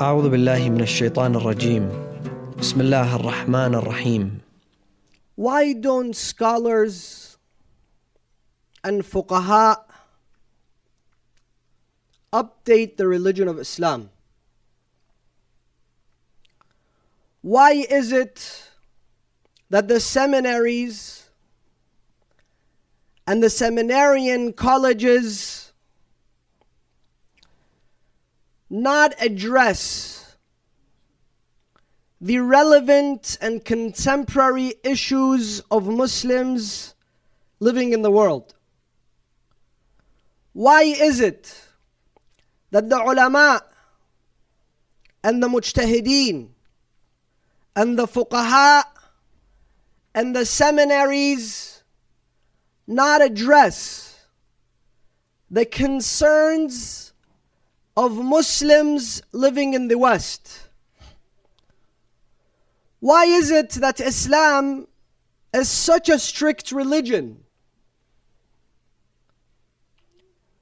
أعوذ بالله من الشيطان الرجيم بسم الله الرحمن الرحيم Why don't scholars and fuqaha update the religion of Islam? Why is it that the seminaries and the seminarian colleges not address the relevant and contemporary issues of Muslims living in the world. Why is it that the ulama and the mujtahideen and the fuqaha and the seminaries not address the concerns of Muslims living in the West? Why is it that Islam is such a strict religion?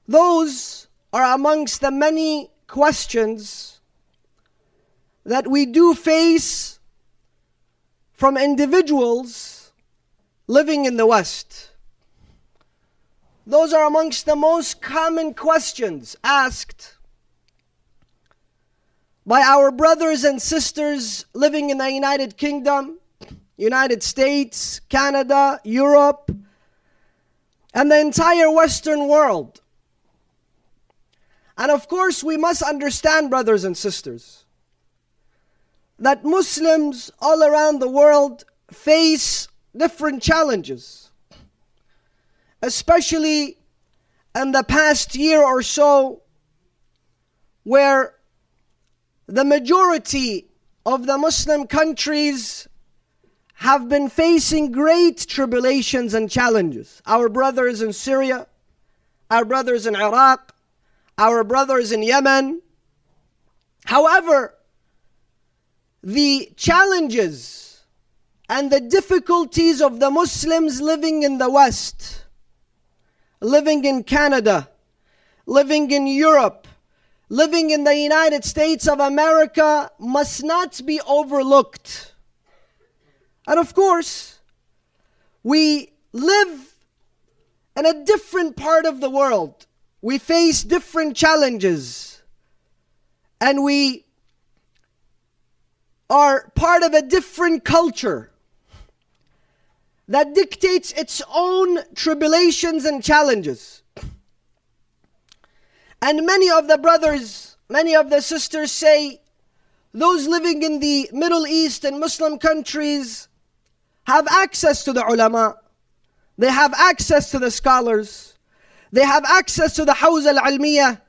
Those are amongst the many questions that we do face from individuals living in the West. Those are amongst the most common questions asked by our brothers and sisters living in the United Kingdom, United States, Canada, Europe, and the entire Western world. And of course, we must understand, brothers and sisters, that Muslims all around the world face different challenges, especially in the past year or so, where the majority of the Muslim countries have been facing great tribulations and challenges. Our brothers in Syria, our brothers in Iraq, our brothers in Yemen. However, the challenges and the difficulties of the Muslims living in the West, living in Canada, living in Europe, living in the United States of America must not be overlooked. And of course, we live in a different part of the world. We face different challenges. And we are part of a different culture that dictates its own tribulations and challenges. And many of the brothers, many of the sisters say those living in the Middle East and Muslim countries have access to the ulama, they have access to the scholars, they have access to the Hawza al Almiyah.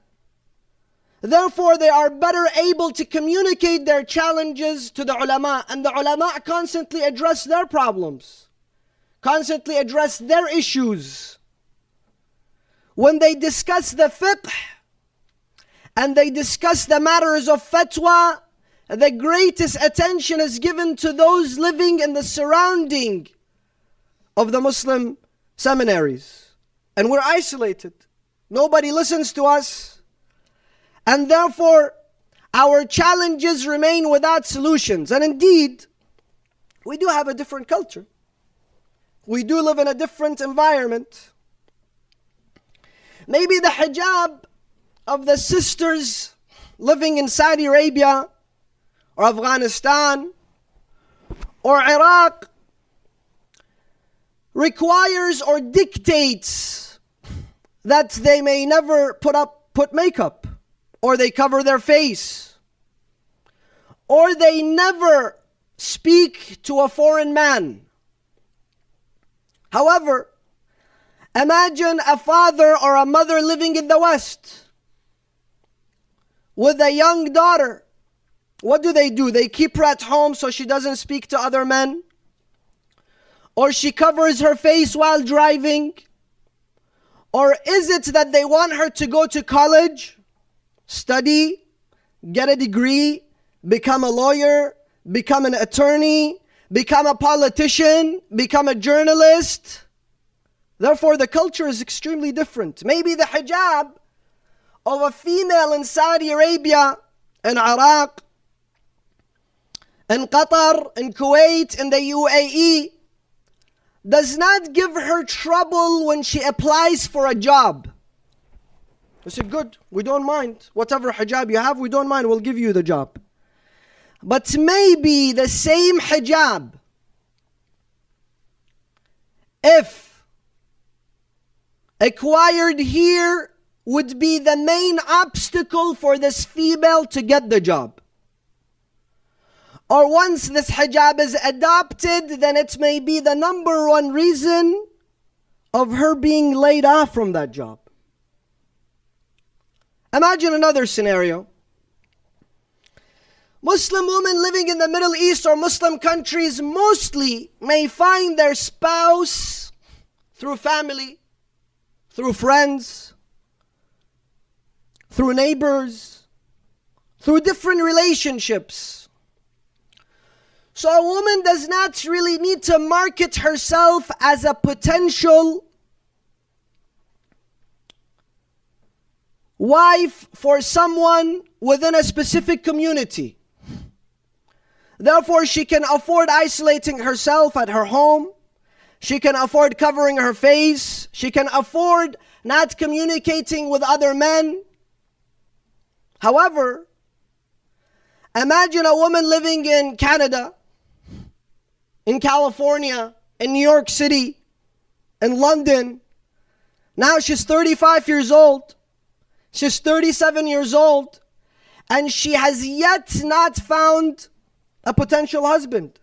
Therefore, they are better able to communicate their challenges to the ulama, and the ulama constantly address their problems, constantly address their issues. When they discuss the fiqh, and they discuss the matters of fatwa, the greatest attention is given to those living in the surrounding of the Muslim seminaries. And we're isolated. Nobody listens to us. And therefore, our challenges remain without solutions. And indeed, we do have a different culture. We do live in a different environment. Maybe the hijab of the sisters living in Saudi Arabia or Afghanistan or Iraq requires or dictates that they may never put up put makeup or they cover their face or they never speak to a foreign man however imagine a father or a mother living in the west with a young daughter. What do they do? They keep her at home so she doesn't speak to other men? Or she covers her face while driving? Or is it that they want her to go to college, study, get a degree, become a lawyer, become an attorney, become a politician, become a journalist. Therefore, the culture is extremely different. Maybe the hijab of a female in Saudi Arabia, in Iraq, in Qatar, in Kuwait, in the UAE, does not give her trouble when she applies for a job. I said, good, we don't mind. Whatever hijab you have, we don't mind, we'll give you the job. But maybe the same hijab, if acquired here, would be the main obstacle for this female to get the job. Or once this hijab is adopted, then it may be the number one reason of her being laid off from that job. Imagine another scenario. Muslim women living in the Middle East or Muslim countries mostly may find their spouse through family, through friends, through neighbors, through different relationships. So a woman does not really need to market herself as a potential wife for someone within a specific community. Therefore, she can afford isolating herself at her home. She can afford covering her face. She can afford not communicating with other men. However, imagine a woman living in Canada, in California, in New York City, in London. Now she's 35 years old. She's 37 years old. And she has yet not found a potential husband?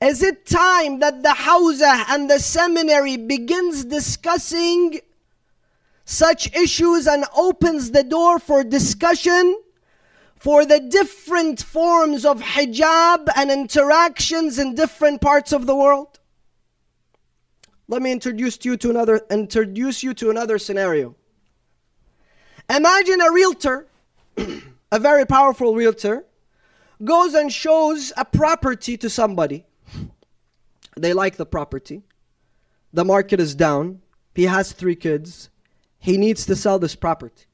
Is it time that the Hawza and the seminary begins discussing such issues and opens the door for discussion for the different forms of hijab and interactions in different parts of the world? Let me introduce you to another introduce you to another scenario. Imagine a realtor, a very powerful realtor, goes and shows a property to somebody. They like the property. The market is down. He has three kids. He needs to sell this property.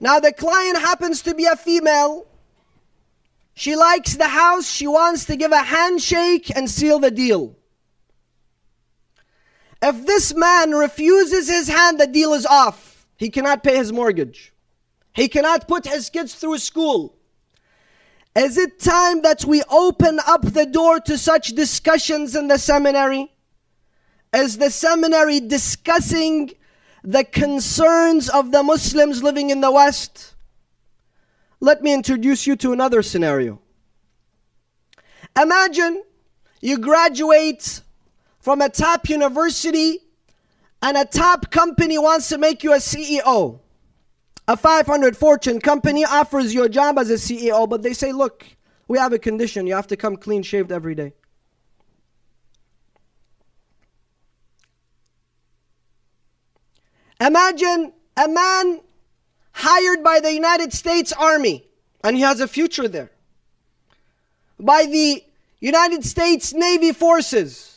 Now, the client happens to be a female. She likes the house. She wants to give a handshake and seal the deal. If this man refuses his hand, the deal is off. He cannot pay his mortgage. He cannot put his kids through school. Is it time that we open up the door to such discussions in the seminary? Is the seminary discussing the concerns of the Muslims living in the West? Let me introduce you to another scenario. Imagine you graduate from a top university and a top company wants to make you a CEO. A 500 fortune company offers you a job as a CEO, but they say, look, we have a condition. You have to come clean shaved every day. Imagine a man hired by the United States Army, and he has a future there. By the United States Navy Forces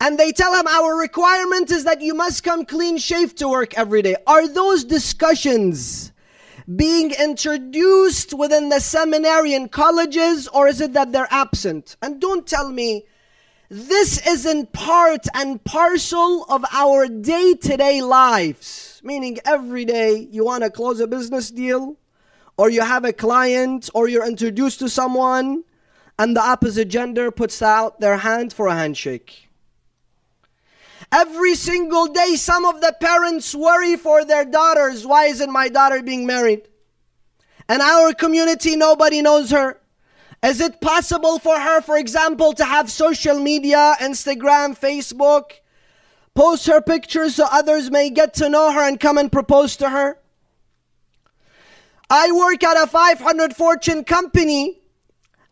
and they tell him our requirement is that you must come clean shaved to work every day. Are those discussions being introduced within the seminary and colleges or is it that they're absent? And don't tell me this isn't part and parcel of our day to day lives. Meaning every day you want to close a business deal or you have a client or you're introduced to someone and the opposite gender puts out their hand for a handshake. Every single day, some of the parents worry for their daughters. Why isn't my daughter being married? And our community, nobody knows her. Is it possible for her, for example, to have social media, Instagram, Facebook, post her pictures so others may get to know her and come and propose to her? I work at a 500 fortune company,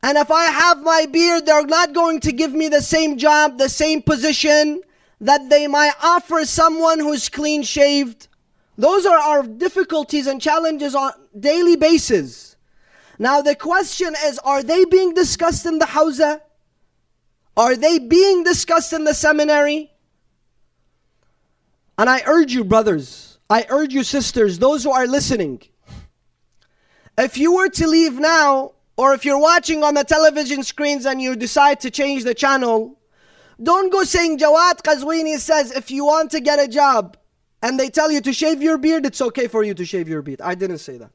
and if I have my beard, they're not going to give me the same job, the same position, that they might offer someone who's clean shaved. Those are our difficulties and challenges on daily basis. Now the question is, are they being discussed in the hawza? Are they being discussed in the seminary? And I urge you, brothers, I urge you, sisters, those who are listening, if you were to leave now, or if you're watching on the television screens and you decide to change the channel, don't go saying Jawad Qazwini says if you want to get a job and they tell you to shave your beard, it's okay for you to shave your beard. I didn't say that.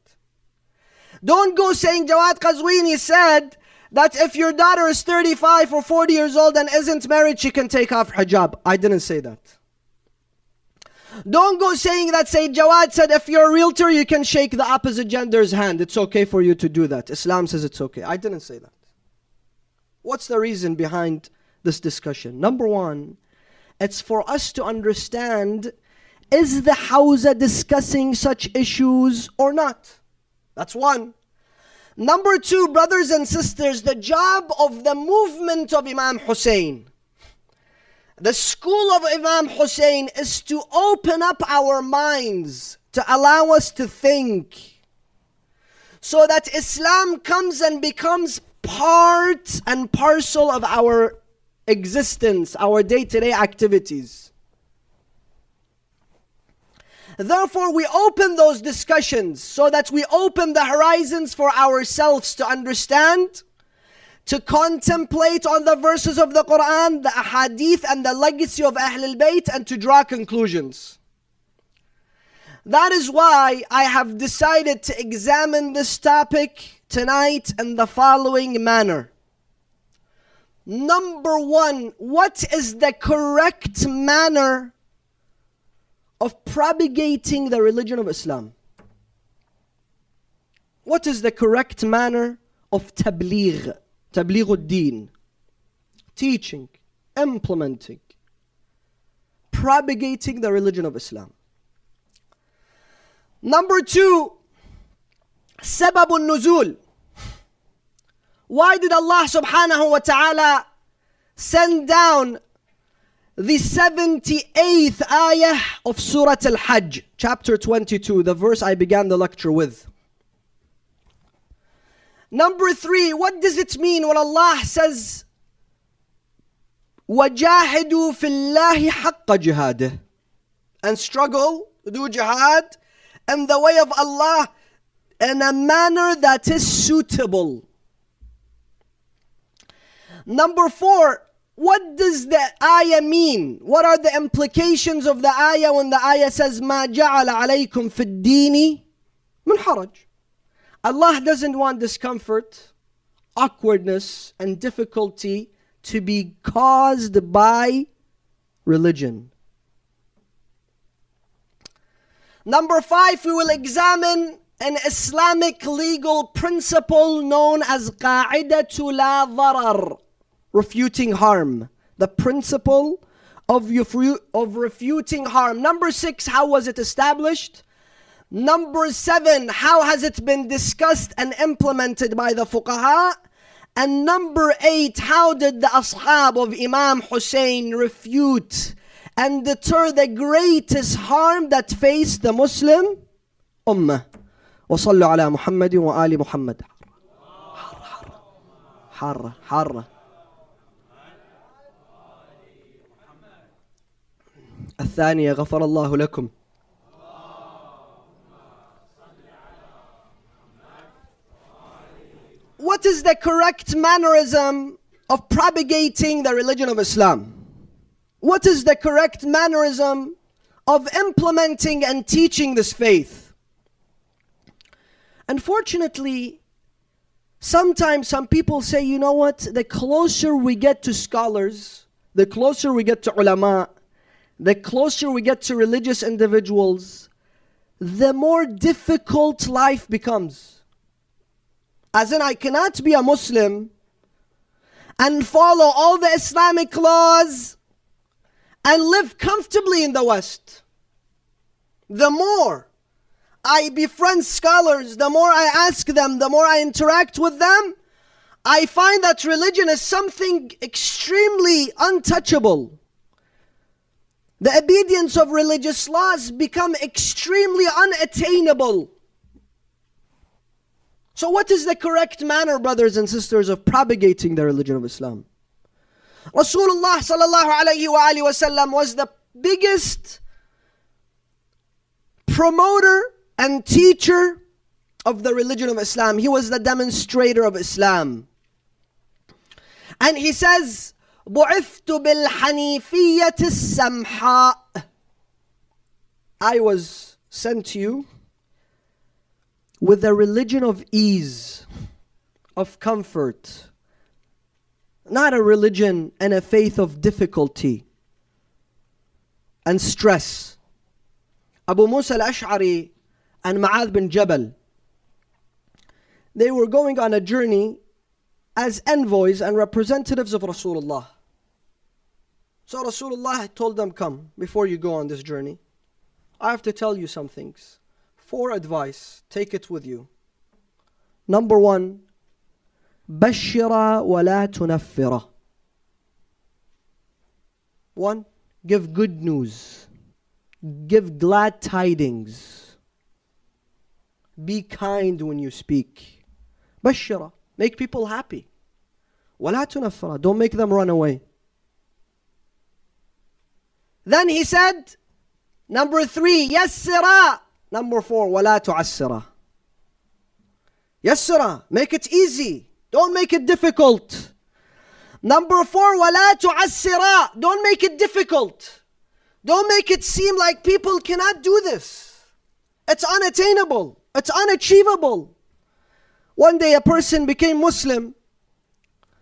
Don't go saying Jawad Qazwini said that if your daughter is 35 or 40 years old and isn't married, she can take off hijab. I didn't say that. Don't go saying that Sayyid Jawad said if you're a realtor, you can shake the opposite gender's hand. It's okay for you to do that. Islam says it's okay. I didn't say that. What's the reason behind this discussion? Number one, it's for us to understand is the Hawza discussing such issues or not? That's one. Number two, brothers and sisters, the job of the movement of Imam Hussein, the school of Imam Hussein is to open up our minds to allow us to think so that Islam comes and becomes part and parcel of our existence, our day to day activities. Therefore, we open those discussions so that we open the horizons for ourselves to understand, to contemplate on the verses of the Quran, the ahadith, and the legacy of Ahlul Bayt, and to draw conclusions. That is why I have decided to examine this topic tonight in the following manner. Number one, what is the correct manner of propagating the religion of Islam? What is the correct manner of tabligh, tabligh al-din, Teaching, implementing, propagating the religion of Islam. Number two, sababun nuzul Why did Allah subhanahu wa ta'ala send down the 78th ayah of Surah Al Hajj, chapter 22, the verse I began the lecture with. Number three, what does it mean when Allah says, وَجَاهِدُوا فِي اللَّهِ حَقَّ جِهَادِهِ And struggle, do jihad, in the way of Allah in a manner that is suitable. Number four, what does the ayah mean? What are the implications of the ayah when the ayah says, ما جعل عليكم في الدين من حرج? Allah doesn't want discomfort, awkwardness, and difficulty to be caused by religion. Number five, we will examine an Islamic legal principle known as قاعدة لا ضرر refuting harm. The principle of, of refuting harm. Number six, how was it established? Number seven, how has it been discussed and implemented by the fuqaha? And number eight, how did the ashab of Imam Hussein refute and deter the greatest harm that faced the Muslim ummah? وصلوا على محمد وآل محمد حر حر حر حر الثانية غفر الله لكم What is the correct mannerism of propagating the religion of Islam? What is the correct mannerism of implementing and teaching this faith? Unfortunately, sometimes some people say, you know what, the closer we get to scholars, the closer we get to ulama, the closer we get to religious individuals, the more difficult life becomes. As in, I cannot be a Muslim and follow all the Islamic laws and live comfortably in the West. The more I befriend scholars, the more I ask them, the more I interact with them, I find that religion is something extremely untouchable the obedience of religious laws become extremely unattainable. So, what is the correct manner, brothers and sisters, of propagating the religion of Islam? Rasulullah sallallahu wasallam was the biggest promoter and teacher of the religion of Islam. He was the demonstrator of Islam. And he says, بعثت بالحنيفية السمحاء I was sent to you with a religion of ease, of comfort, not a religion and a faith of difficulty and stress. Abu Musa al-Ash'ari and Mu'adh bin Jabal, they were going on a journey as envoys and representatives of Rasulullah So Rasulullah told them, Come, before you go on this journey, I have to tell you some things. For advice, take it with you. Number one, بشر ولا تنفر. One, give good news. Give glad tidings. Be kind when you speak. بشر. Make people happy. ولا تنفر. Don't make them run away. Then he said, number three, yassira. Number four, wala tu'assira. Yassira, make it easy. Don't make it difficult. Number four, wala tu'assira. Don't make it difficult. Don't make it seem like people cannot do this. It's unattainable. It's unachievable. One day a person became Muslim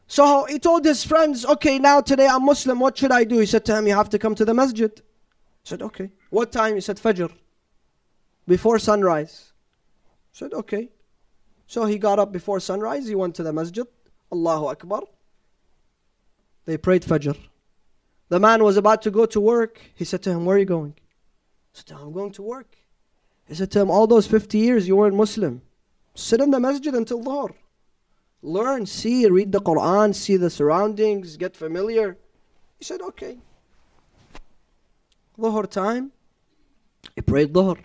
so he told his friends, okay, now today I'm Muslim, what should I do? He said to him, you have to come to the masjid. He said, okay. What time? He said, Fajr. Before sunrise. He said, okay. So he got up before sunrise, he went to the masjid. Allahu Akbar. They prayed Fajr. The man was about to go to work. He said to him, Where are you going? He said, I'm going to work. He said to him, All those 50 years you weren't Muslim. Sit in the masjid until Dhuhr. Learn, see, read the Quran, see the surroundings, get familiar. He said, Okay. Dhuhr time. He prayed Dhuhr.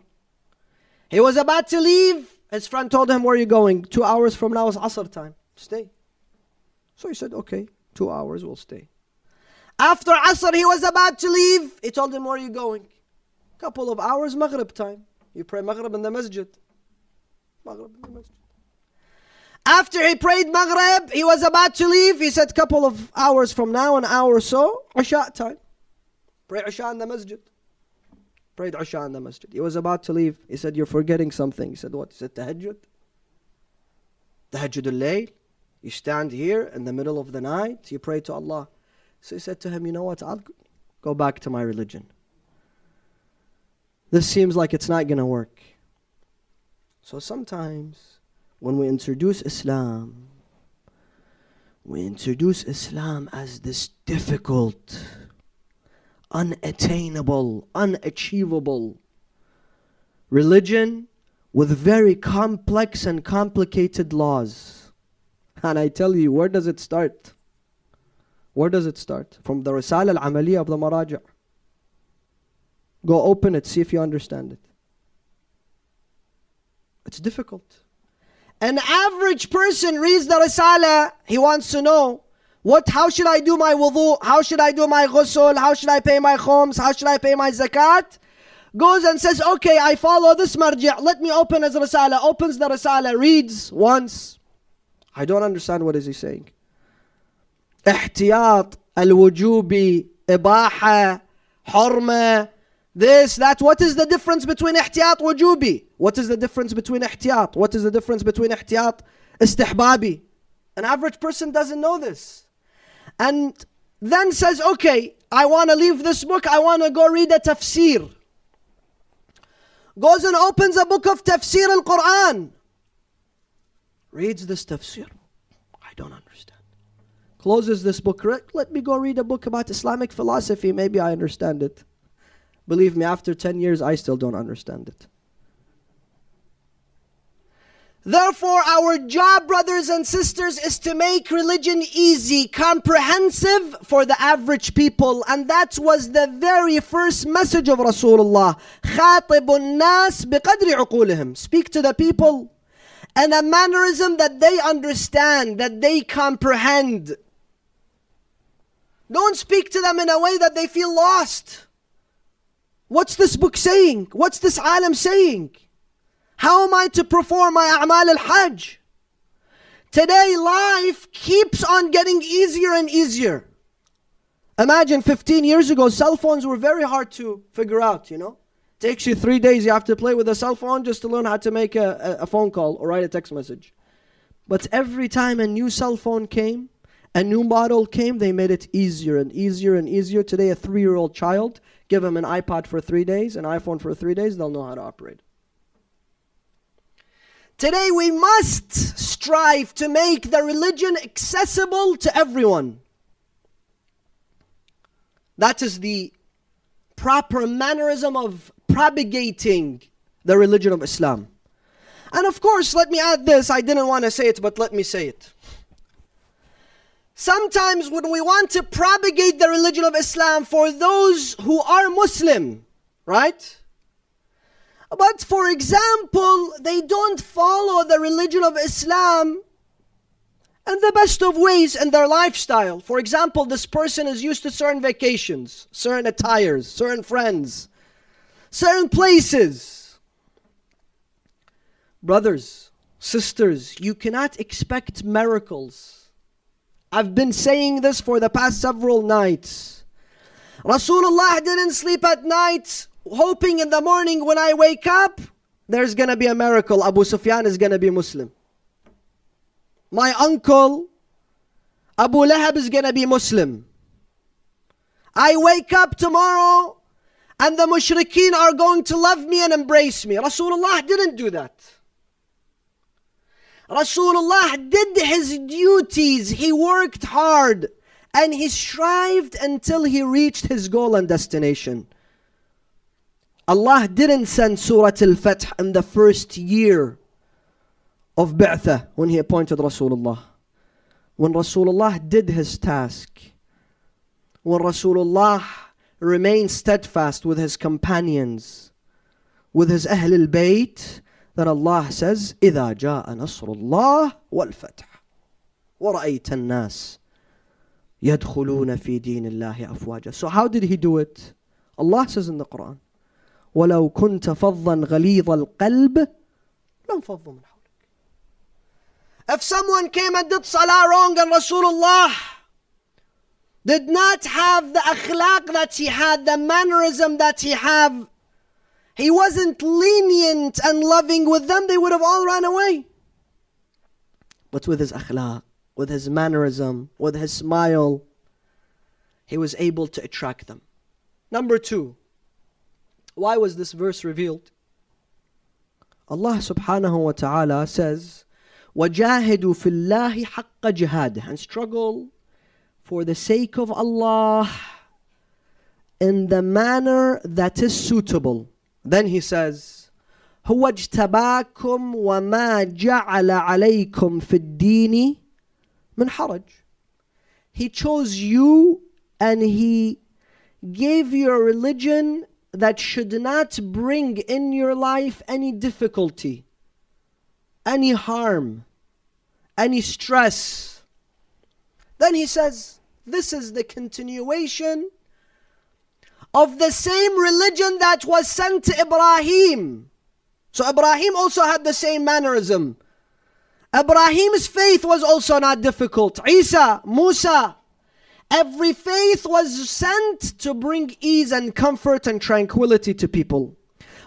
He was about to leave. His friend told him, Where are you going? Two hours from now is Asr time. Stay. So he said, Okay, two hours, we'll stay. After Asr, he was about to leave. He told him, Where are you going? Couple of hours, Maghrib time. You pray Maghrib in the masjid. Maghrib in the masjid. After he prayed Maghrib, he was about to leave. He said, Couple of hours from now, an hour or so, Isha time. Pray Isha in the masjid. Prayed Isha in the masjid. He was about to leave. He said, You're forgetting something. He said, What? He said, Tahajjud. Tahajjud al layl. You stand here in the middle of the night, you pray to Allah. So he said to him, You know what? I'll go back to my religion. This seems like it's not going to work. So sometimes when we introduce Islam, we introduce Islam as this difficult, unattainable, unachievable religion with very complex and complicated laws. And I tell you, where does it start? Where does it start? From the Risala al-Amaliyah of the Maraja. Go open it, see if you understand it. It's difficult. An average person reads the Risala, he wants to know what how should I do my wudu? How should I do my ghusl? How should I pay my khums? How should I pay my zakat? Goes and says, okay, I follow this marji'. Let me open his Risala. Opens the Risala, reads once. I don't understand what is he saying. احتياط الوجوب إباحة حرمة this, that. What is the difference between احتياط وجوبي? what is the difference between ihtiyat? What is the difference between ihtiyat? Istihbabi. An average person doesn't know this. And then says, okay, I want to leave this book, I want to go read a tafsir. Goes and opens a book of tafsir al Quran. Reads this tafsir. I don't understand. Closes this book. Let me go read a book about Islamic philosophy. Maybe I understand it. Believe me, after 10 years, I still don't understand it. Therefore, our job, brothers and sisters, is to make religion easy, comprehensive for the average people. And that was the very first message of Rasulullah. خاطب الناس بقدر عقولهم. Speak to the people and a mannerism that they understand, that they comprehend. Don't speak to them in a way that they feel lost. What's this book saying? What's this alim saying? How am I to perform my a'mal al-hajj? Today life keeps on getting easier and easier. Imagine 15 years ago, cell phones were very hard to figure out, you know. Takes you three days, you have to play with a cell phone just to learn how to make a, a, phone call or write a text message. But every time a new cell phone came, a new model came, they made it easier and easier and easier. Today, a three year old child, give them an iPod for three days, an iPhone for three days, they'll know how to operate. Today, we must strive to make the religion accessible to everyone. That is the proper mannerism of propagating the religion of Islam. And of course, let me add this I didn't want to say it, but let me say it. Sometimes, when we want to propagate the religion of Islam for those who are Muslim, right? But for example, they don't follow the religion of Islam in the best of ways in their lifestyle. For example, this person is used to certain vacations, certain attires, certain friends, certain places. Brothers, sisters, you cannot expect miracles. I've been saying this for the past several nights. Rasulullah didn't sleep at night hoping in the morning when I wake up, there's gonna be a miracle. Abu Sufyan is gonna be Muslim. My uncle, Abu Lahab, is gonna be Muslim. I wake up tomorrow and the mushrikeen are going to love me and embrace me. Rasulullah didn't do that. Rasulullah did his duties, he worked hard, and he strived until he reached his goal and destination. Allah didn't send Surah Al-Fath in the first year of Ba'tha when He appointed Rasulullah. When Rasulullah did his task, when Rasulullah remained steadfast with his companions, with his Ahl al-Bayt, then Allah says, إِذَا جَاءَ نَصْرُ اللَّهِ وَالْفَتْحِ وَرَأَيْتَ النَّاسِ يَدْخُلُونَ فِي دِينِ اللَّهِ أَفْوَاجًا So how did He do it? Allah says in the Quran, ولو كنت فظا غليظ القلب لانفضوا من حولك If someone came and did salah wrong and Rasulullah did not have the akhlaq that he had, the mannerism that he had, he wasn't lenient and loving with them, they would have all run away. But with his akhlaq, with his mannerism, with his smile, he was able to attract them. Number two, why was this verse revealed? Allah subhanahu wa ta'ala says, وَجَاهِدُوا فِي اللَّهِ حَقَّ جِهَادِ And struggle for the sake of Allah in the manner that is suitable. Then he says, هو اجتباكم وما جعل عليكم في الدين من حرج. He chose you and he gave your religion that should not bring in your life any difficulty, any harm, any stress. Then he says, This is the continuation of the same religion that was sent to Ibrahim. So Ibrahim also had the same mannerism. Ibrahim's faith was also not difficult. Isa, Musa, Every faith was sent to bring ease and comfort and tranquility to people.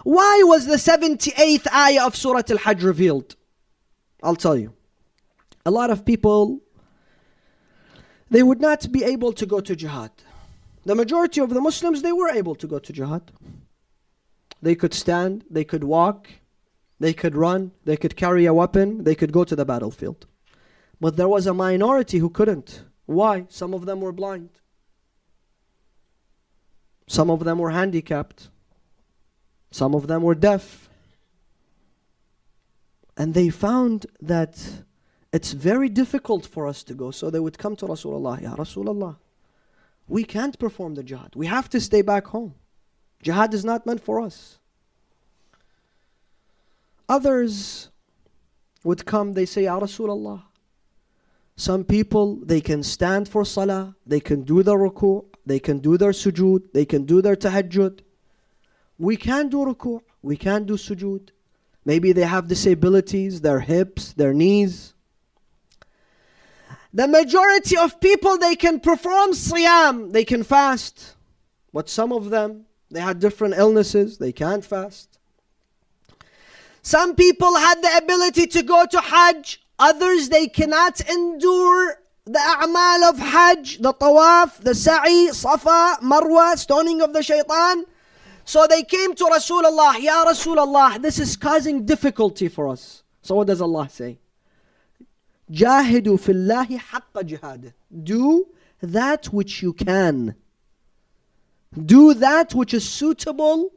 Why was the 78th ayah of Surah Al Hajj revealed? I'll tell you. A lot of people, they would not be able to go to jihad. The majority of the Muslims, they were able to go to jihad. They could stand, they could walk, they could run, they could carry a weapon, they could go to the battlefield. But there was a minority who couldn't. Why? Some of them were blind. Some of them were handicapped. Some of them were deaf. And they found that it's very difficult for us to go. So they would come to Rasulullah, Ya Rasulullah, we can't perform the jihad. We have to stay back home. Jihad is not meant for us. Others would come, they say, Ya Rasulullah. Some people, they can stand for salah, they can do the ruku', they can do their sujood, they can do their tahajjud. We can do ruku', we can do sujood. Maybe they have disabilities, their hips, their knees. The majority of people, they can perform siyam, they can fast. But some of them, they had different illnesses, they can't fast. Some people had the ability to go to Hajj, others they cannot endure the a'mal of Hajj, the tawaf, the sa'i, safa, marwa, stoning of the shaitan. So they came to Rasulullah, Ya Rasulullah, this is causing difficulty for us. So what does Allah say? Jahidu fillahi haqqa jihad. Do that which you can. Do that which is suitable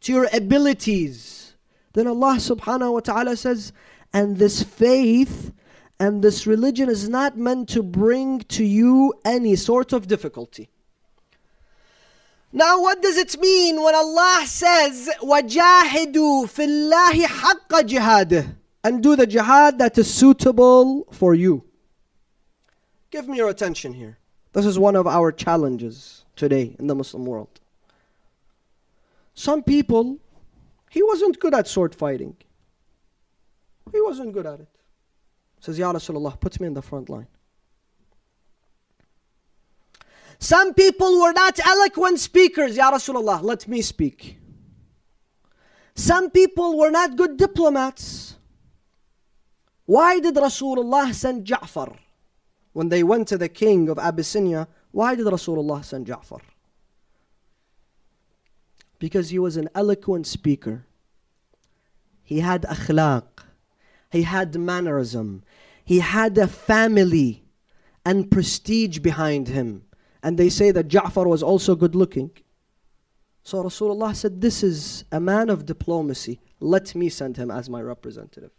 to your abilities. Then Allah subhanahu wa ta'ala says, and this faith and this religion is not meant to bring to you any sort of difficulty. Now, what does it mean when Allah says, وَجَاهِدُوا فِي اللَّهِ حَقَّ جِهَادِهِ And do the jihad that is suitable for you. Give me your attention here. This is one of our challenges today in the Muslim world. Some people, he wasn't good at sword fighting. He wasn't good at it. Says, Ya Rasulullah, put me in the front line. Some people were not eloquent speakers. Ya Rasulullah, let me speak. Some people were not good diplomats. Why did Rasulullah send Ja'far? When they went to the king of Abyssinia, why did Rasulullah send Ja'far? Because he was an eloquent speaker. He had akhlaq. He had mannerism. He had a family and prestige behind him. And they say that Ja'far was also good looking. So Rasulullah said, This is a man of diplomacy. Let me send him as my representative.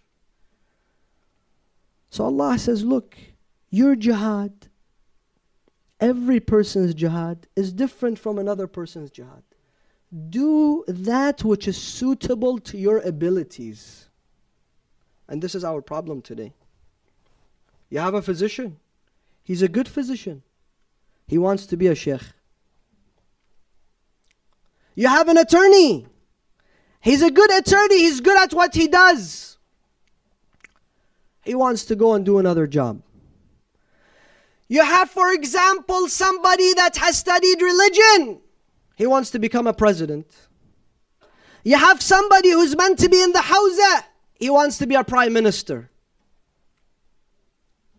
So Allah says, Look, your jihad, every person's jihad is different from another person's jihad. Do that which is suitable to your abilities. And this is our problem today. You have a physician, he's a good physician. He wants to be a sheikh. You have an attorney. He's a good attorney. He's good at what he does. He wants to go and do another job. You have, for example, somebody that has studied religion. He wants to become a president. You have somebody who's meant to be in the Hawza. He wants to be a prime minister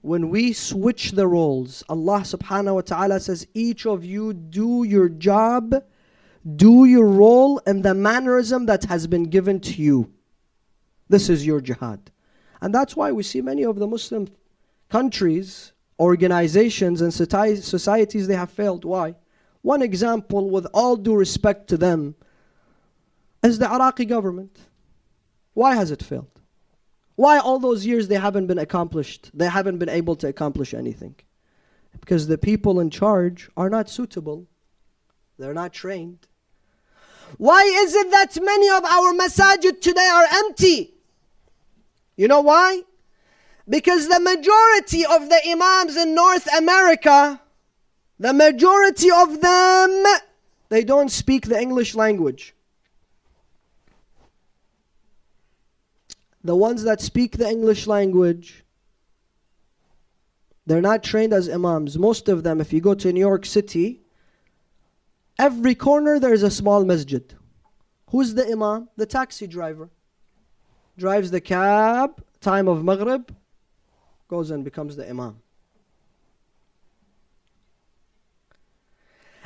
when we switch the roles, Allah subhanahu wa ta'ala says, each of you do your job, do your role in the mannerism that has been given to you. This is your jihad. And that's why we see many of the Muslim countries, organizations, and societies, they have failed. Why? One example, with all due respect to them, is the Iraqi government. Why has it failed? Why all those years they haven't been accomplished? They haven't been able to accomplish anything. Because the people in charge are not suitable. They're not trained. Why is it that many of our masajid today are empty? You know why? Because the majority of the imams in North America, the majority of them, they don't speak the English language. The ones that speak the English language, they're not trained as imams. Most of them, if you go to New York City, every corner there's a small masjid. Who's the imam? The taxi driver. Drives the cab, time of Maghrib, goes and becomes the imam.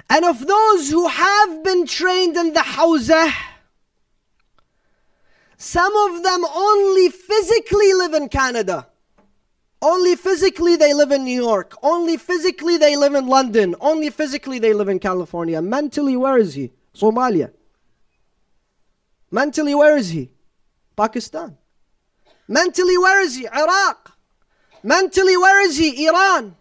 And of those who have been trained in the hawzah, some of them only physically live in Canada. Only physically they live in New York. Only physically they live in London. Only physically they live in California. Mentally, where is he? Somalia. Mentally, where is he? Pakistan. Mentally, where is he? Iraq. Mentally, where is he? Iran.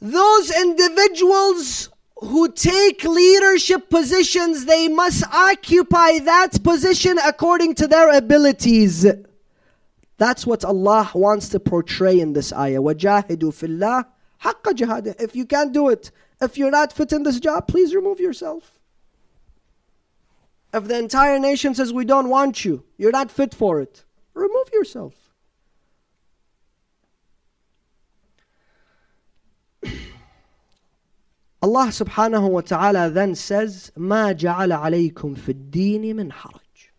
Those individuals who take leadership positions, they must occupy that position according to their abilities. That's what Allah wants to portray in this ayah. وَجَاهِدُوا فِي اللَّهِ حَقَّ جِهَادِهِ If you can't do it, if you're not fit in this job, please remove yourself. If the entire nation says we don't want you, you're not fit for it, remove yourself. Allah subhanahu wa ta'ala then says, ما جعل عليكم في الدين من حرج.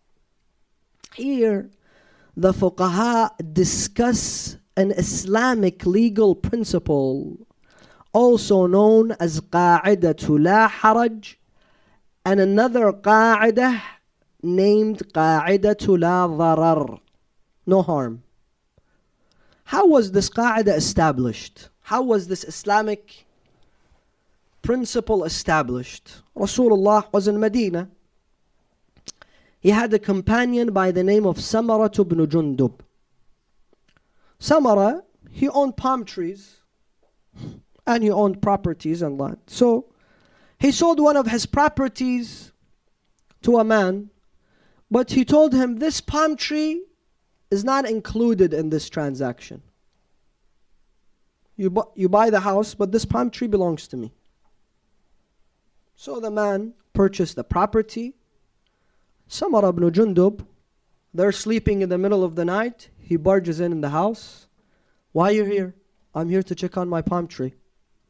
Here, the fuqaha discuss an Islamic legal principle, also known as قاعدة لا حرج, and another قاعدة named قاعدة لا ضرر, no harm. How was this قاعدة established? How was this Islamic principle established. Rasulullah was in Medina. He had a companion by the name of Samara ibn Jundub. Samara, he owned palm trees and he owned properties and land. So he sold one of his properties to a man, but he told him this palm tree is not included in this transaction. You, bu- you buy the house, but this palm tree belongs to me. So the man purchased the property. Samara ibn Jundub, they're sleeping in the middle of the night. He barges in in the house. Why are you here? I'm here to check on my palm tree.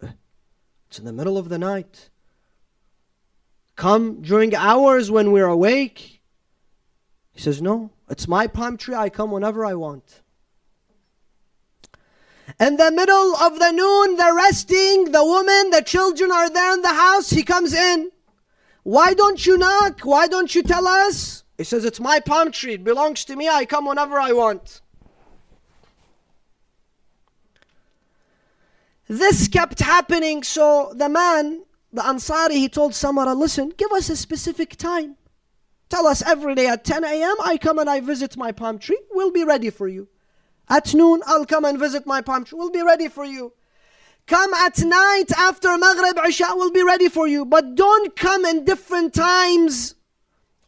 It's in the middle of the night. Come during hours when we're awake. He says, No, it's my palm tree. I come whenever I want. In the middle of the noon, they're resting. The woman, the children are there in the house. He comes in. Why don't you knock? Why don't you tell us? He says, It's my palm tree. It belongs to me. I come whenever I want. This kept happening. So the man, the Ansari, he told Samara, Listen, give us a specific time. Tell us every day at 10 a.m. I come and I visit my palm tree. We'll be ready for you. At noon, I'll come and visit my palm tree. We'll be ready for you. Come at night after Maghrib, Isha, we'll be ready for you. But don't come in different times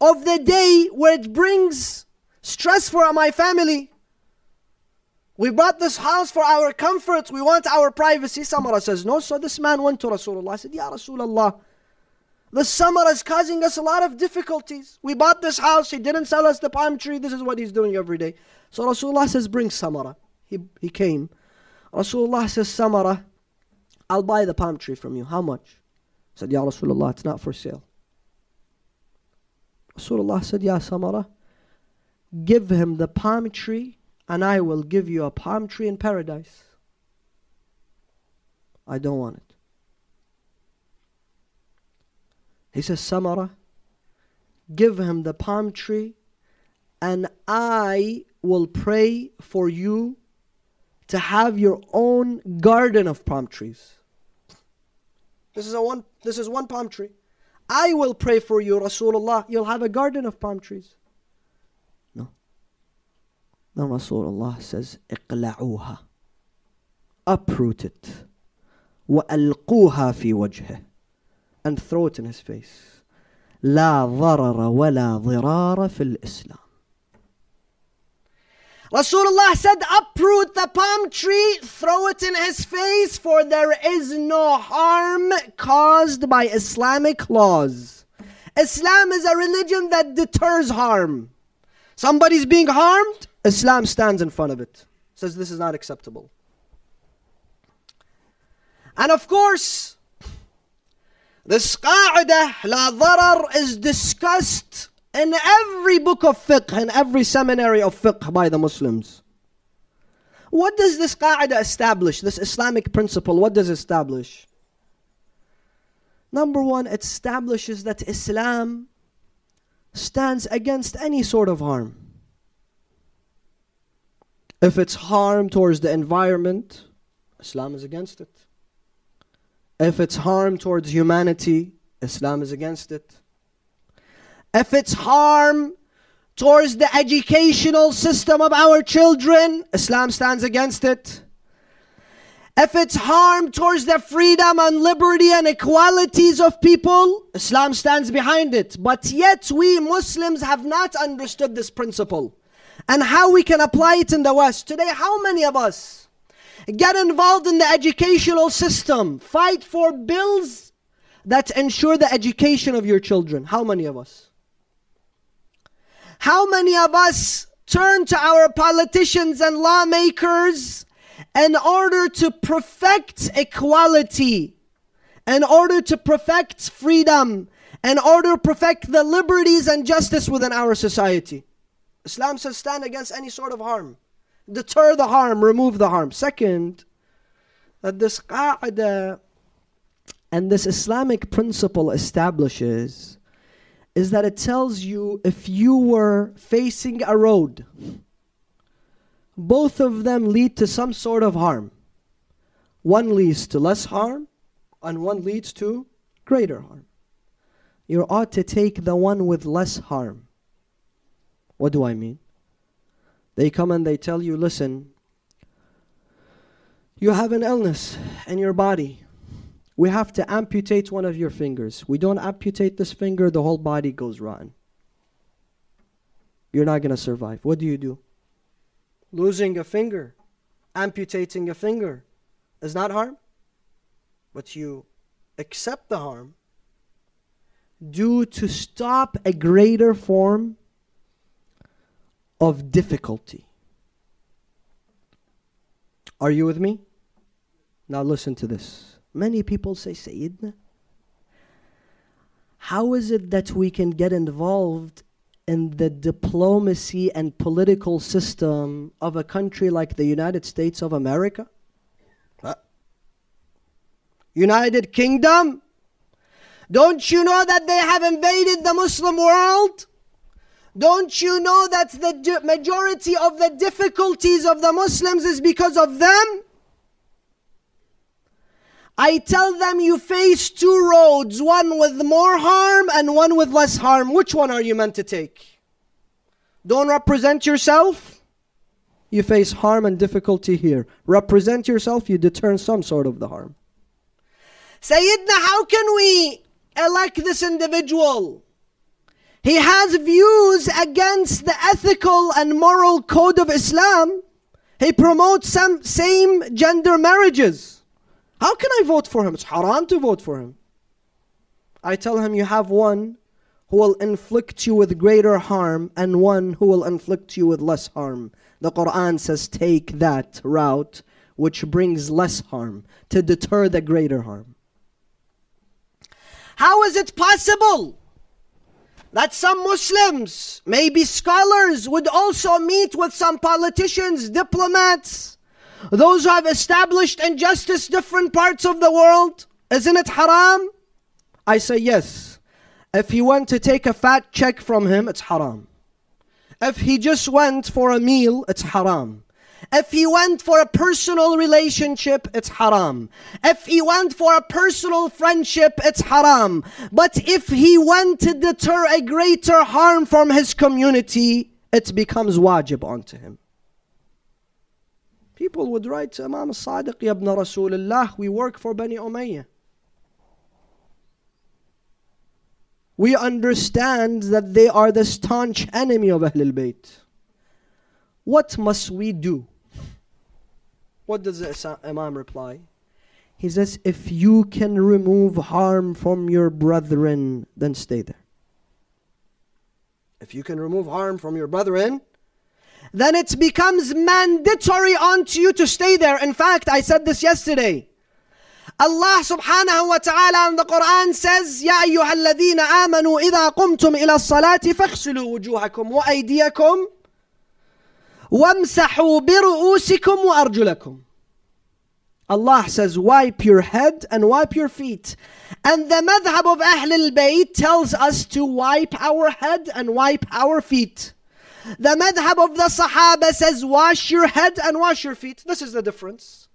of the day where it brings stress for my family. We bought this house for our comfort. We want our privacy. Samara says no. So this man went to Rasulullah. I said, Ya Rasulullah, the summer is causing us a lot of difficulties. We bought this house. He didn't sell us the palm tree. This is what he's doing every day. So Rasulullah says, bring Samara. He, he came. Rasulullah says, Samara, I'll buy the palm tree from you. How much? He said, Ya Rasulullah, it's not for sale. Rasulullah said, Ya Samara, give him the palm tree and I will give you a palm tree in paradise. I don't want it. He says, Samara, give him the palm tree, and I will pray for you to have your own garden of palm trees. This is a one this is one palm tree. I will pray for you, Rasulullah. You'll have a garden of palm trees. No. Then Rasulullah says, اقلعوها. Uproot it. وألقوها في وجهه and throw it in his face. لا ضرر ولا ضرار في الإسلام. Rasulullah said, uproot the palm tree, throw it in his face, for there is no harm caused by Islamic laws. Islam is a religion that deters harm. Somebody's being harmed, Islam stands in front of it. Says this is not acceptable. And of course, this qa'idah, la dharar, is discussed in every book of fiqh, in every seminary of fiqh by the Muslims. What does this qa'idah establish, this Islamic principle, what does it establish? Number one, it establishes that Islam stands against any sort of harm. If it's harm towards the environment, Islam is against it. If it's harm towards humanity, Islam is against it. If it's harm towards the educational system of our children, Islam stands against it. If it's harm towards the freedom and liberty and equalities of people, Islam stands behind it. But yet, we Muslims have not understood this principle. and how we can apply it in the West. Today, how many of us get involved in the educational system, fight for bills that ensure the education of your children? How many of us? How many of us turn to our politicians and lawmakers in order to perfect equality, in order to perfect freedom, in order to perfect the liberties and justice within our society? Islam says stand against any sort of harm. Deter the harm, remove the harm. Second, that this and this Islamic principle establishes is that it tells you if you were facing a road, both of them lead to some sort of harm. One leads to less harm, and one leads to greater harm. You ought to take the one with less harm. What do I mean? They come and they tell you, listen, you have an illness in your body. We have to amputate one of your fingers. We don't amputate this finger, the whole body goes rotten. You're not going to survive. What do you do? Losing a finger, amputating a finger is not harm, but you accept the harm due to stop a greater form of difficulty. Are you with me? Now listen to this. Many people say, Sayyidina, how is it that we can get involved in the diplomacy and political system of a country like the United States of America? Huh? United Kingdom? Don't you know that they have invaded the Muslim world? Don't you know that the majority of the difficulties of the Muslims is because of them? I tell them you face two roads, one with more harm and one with less harm. Which one are you meant to take? Don't represent yourself. You face harm and difficulty here. Represent yourself, you deter some sort of the harm. Sayyidina, how can we elect this individual? He has views against the ethical and moral code of Islam. He promotes some same gender marriages. How can I vote for him? It's haram to vote for him. I tell him you have one who will inflict you with greater harm and one who will inflict you with less harm. The Quran says take that route which brings less harm to deter the greater harm. How is it possible that some Muslims, maybe scholars, would also meet with some politicians, diplomats, those who have established injustice different parts of the world? Isn't it haram? I say yes. If he went to take a fat check from him, it's haram. If he just went for a meal, it's haram. If he went for a personal relationship, it's haram. If he went for a personal friendship, it's haram. But if he went to deter a greater harm from his community, it becomes wajib onto him. People would write to Imam Sadiq, ibn Rasulullah, we work for Bani Umayyah. We understand that they are the staunch enemy of Ahlul Bayt. What must we do? What does the Imam reply? He says, if you can remove harm from your brethren, then stay there. If you can remove harm from your brethren, then it becomes mandatory onto you to stay there. In fact, I said this yesterday. Allah subhanahu wa ta'ala in the Quran says, يا أيها الذين آمنوا إذا قمتم إلى الصلاة فاغسلوا وجوهكم وأيديكم وامسحوا برؤوسكم وأرجلكم Allah says wipe your head and wipe your feet and the madhab of Ahl al-Bayt tells us to wipe our head and wipe our feet the madhab of the Sahaba says wash your head and wash your feet this is the difference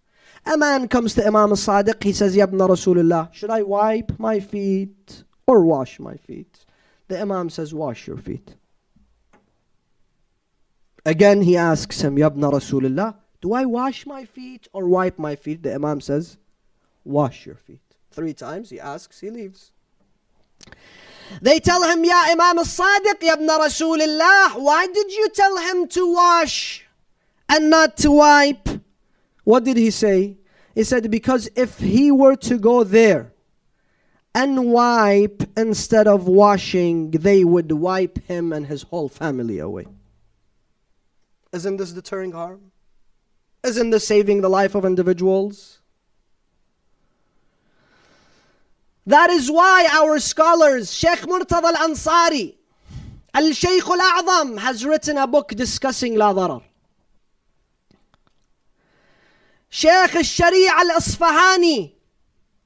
a man comes to Imam al-Sadiq he says Ya ibn Rasulullah should I wipe my feet or wash my feet the Imam says wash your feet Again, he asks him, Yabna Rasulullah, do I wash my feet or wipe my feet? The Imam says, wash your feet. Three times he asks, he leaves. They tell him, Ya Imam al-Sadiq, Ya Ibn Rasulullah, why did you tell him to wash and not to wipe? What did he say? He said, because if he were to go there and wipe instead of washing, they would wipe him and his whole family away. Isn't this deterring harm? Isn't this saving the life of individuals? That is why our scholars, Sheikh Murtada al Ansari, Al Shaykh al A'zam, has written a book discussing La Dharar. Sheikh al Sharia al Asfahani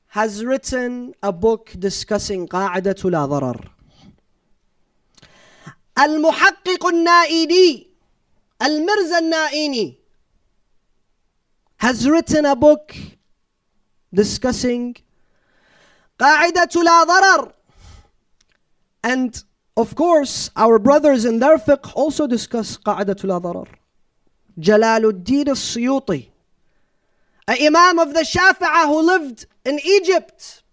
has written a book discussing Qa'idatul La Dharar. Al Muhakkik al Na'ini المرزا النائيني has written a book discussing قاعدة لا ضرر and of course our brothers in their fiqh also discuss قاعدة لا ضرر جلال الدين السيوطي a imam of the Shafi'ah who lived in Egypt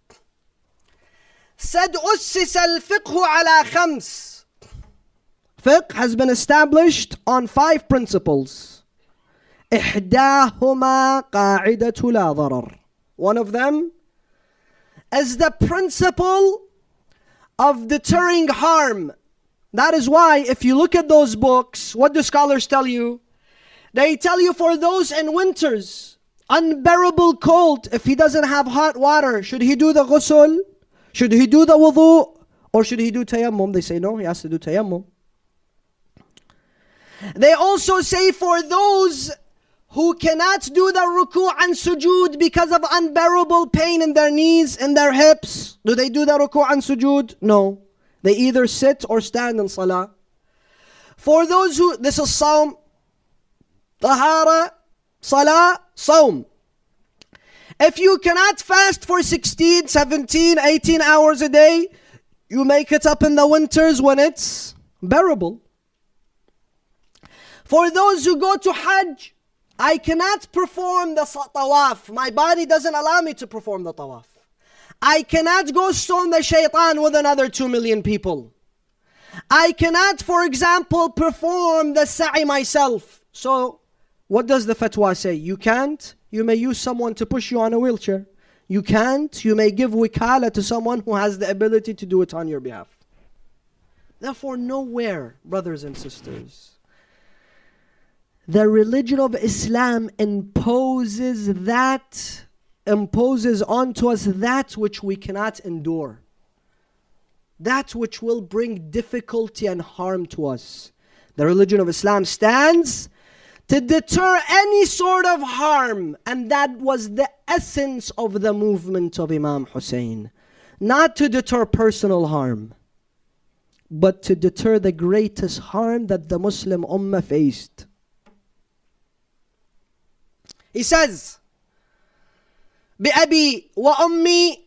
said أسس الفقه على خمس Fiqh has been established on five principles إحداهما قاعدة لا ضرر One of them is the principle of deterring harm. That is why if you look at those books, what do scholars tell you? They tell you for those in winters, unbearable cold, if he doesn't have hot water, should he do the ghusl? Should he do the wudu? Or should he do tayammum? They say no, he has to do tayammum. They also say for those who cannot do the ruku' and sujood because of unbearable pain in their knees and their hips, do they do the ruku' and sujood? No. They either sit or stand in salah. For those who, this is Sawm, Tahara, Salah, Sawm. If you cannot fast for 16, 17, 18 hours a day, you make it up in the winters when it's bearable. For those who go to Hajj, I cannot perform the tawaf. My body doesn't allow me to perform the tawaf. I cannot go stone the shaitan with another two million people. I cannot, for example, perform the sa'i myself. So, what does the fatwa say? You can't, you may use someone to push you on a wheelchair. You can't, you may give wikala to someone who has the ability to do it on your behalf. Therefore, nowhere, brothers and sisters, the religion of Islam imposes that, imposes onto us that which we cannot endure. That which will bring difficulty and harm to us. The religion of Islam stands to deter any sort of harm, and that was the essence of the movement of Imam Hussein. Not to deter personal harm, but to deter the greatest harm that the Muslim Ummah faced. He says, بأبي وأمي.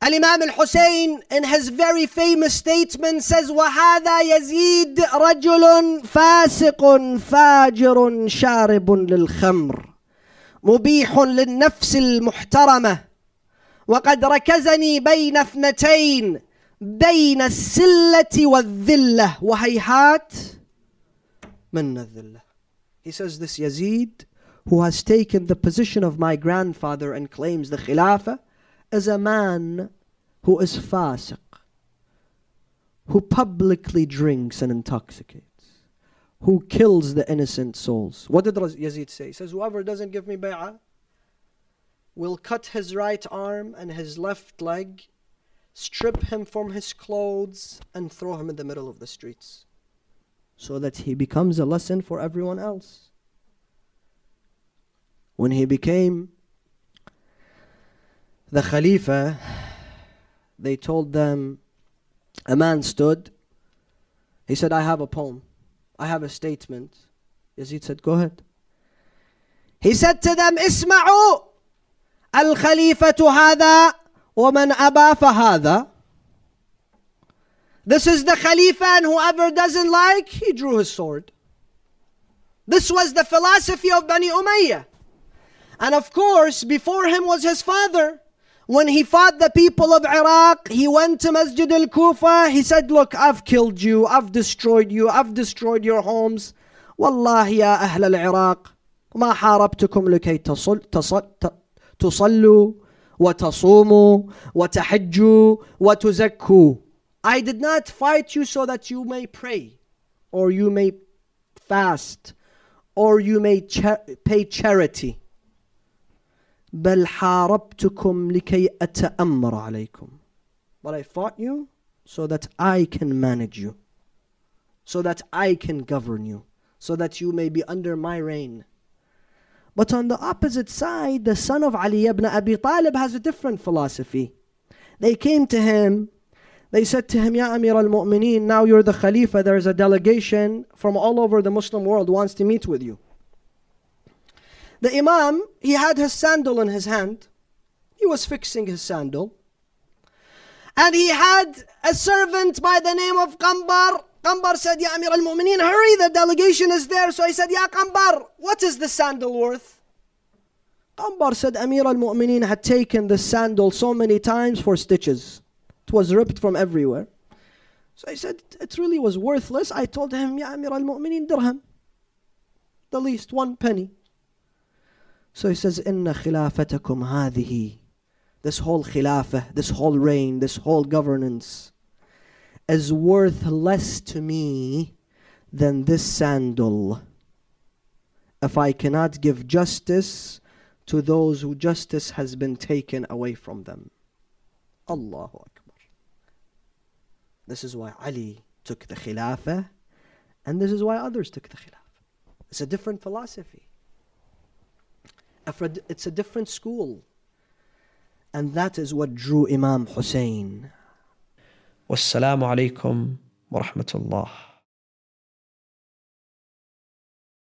Al-Imam al-Hussein in his very famous statement says وهذا يزيد رجل فاسق فاجر شارب للخمر مبيح للنفس المحترمة. وقد ركزني بين اثنتين بين السلة والذلة. وهيهات من الذلة. He says this Yazid who has taken the position of my grandfather and claims the Khilafah is a man who is fasiq, who publicly drinks and intoxicates, who kills the innocent souls. What did Yazid say? He says, Whoever doesn't give me bay'ah will cut his right arm and his left leg, strip him from his clothes, and throw him in the middle of the streets so that he becomes a lesson for everyone else. When he became the Khalifa, they told them, a man stood. He said, I have a poem. I have a statement. Yazid said, Go ahead. He said to them, Isma'u al Khalifa hada wa man aba fahada. This is the Khalifa, and whoever doesn't like, he drew his sword. This was the philosophy of Bani Umayyah. And of course, before him was his father. When he fought the people of Iraq, he went to Masjid al Kufa. He said, Look, I've killed you, I've destroyed you, I've destroyed your homes. والله يا أهل العراق ما حاربتكم لكي تصل تصل تصلوا وتصوموا وتحجوا وتزكوا I did not fight you so that you may pray or you may fast or you may pay charity بل حاربتكم لكي أتأمر عليكم But I fought you so that I can manage you so that I can govern you so that you may be under my reign But on the opposite side, the son of Ali ibn Abi Talib has a different philosophy. They came to him, they said to him, Ya Amir al Mu'mineen, now you're the Khalifa, there's a delegation from all over the Muslim world wants to meet with you. The Imam, he had his sandal in his hand, he was fixing his sandal. And he had a servant by the name of Qambar Qambar said, Ya Amir al Mu'mineen, hurry, the delegation is there. So I said, Ya Qambar, what is the sandal worth? Qambar said, Amir al Mu'mineen had taken the sandal so many times for stitches. It was ripped from everywhere. So I said, it really was worthless. I told him, Ya Amir al Mu'mineen, dirham. The least, one penny. So he says, Inna khilafatakum hadihi. This whole khilafah, this whole reign, this whole governance is worth less to me than this sandal if I cannot give justice to those who justice has been taken away from them. Allahu Akbar. This is why Ali took the Khilafah, and this is why others took the Khilafah. It's a different philosophy. It's a different school. And that is what drew Imam Hussein. Wassalamu alaikum wa rahmatullah.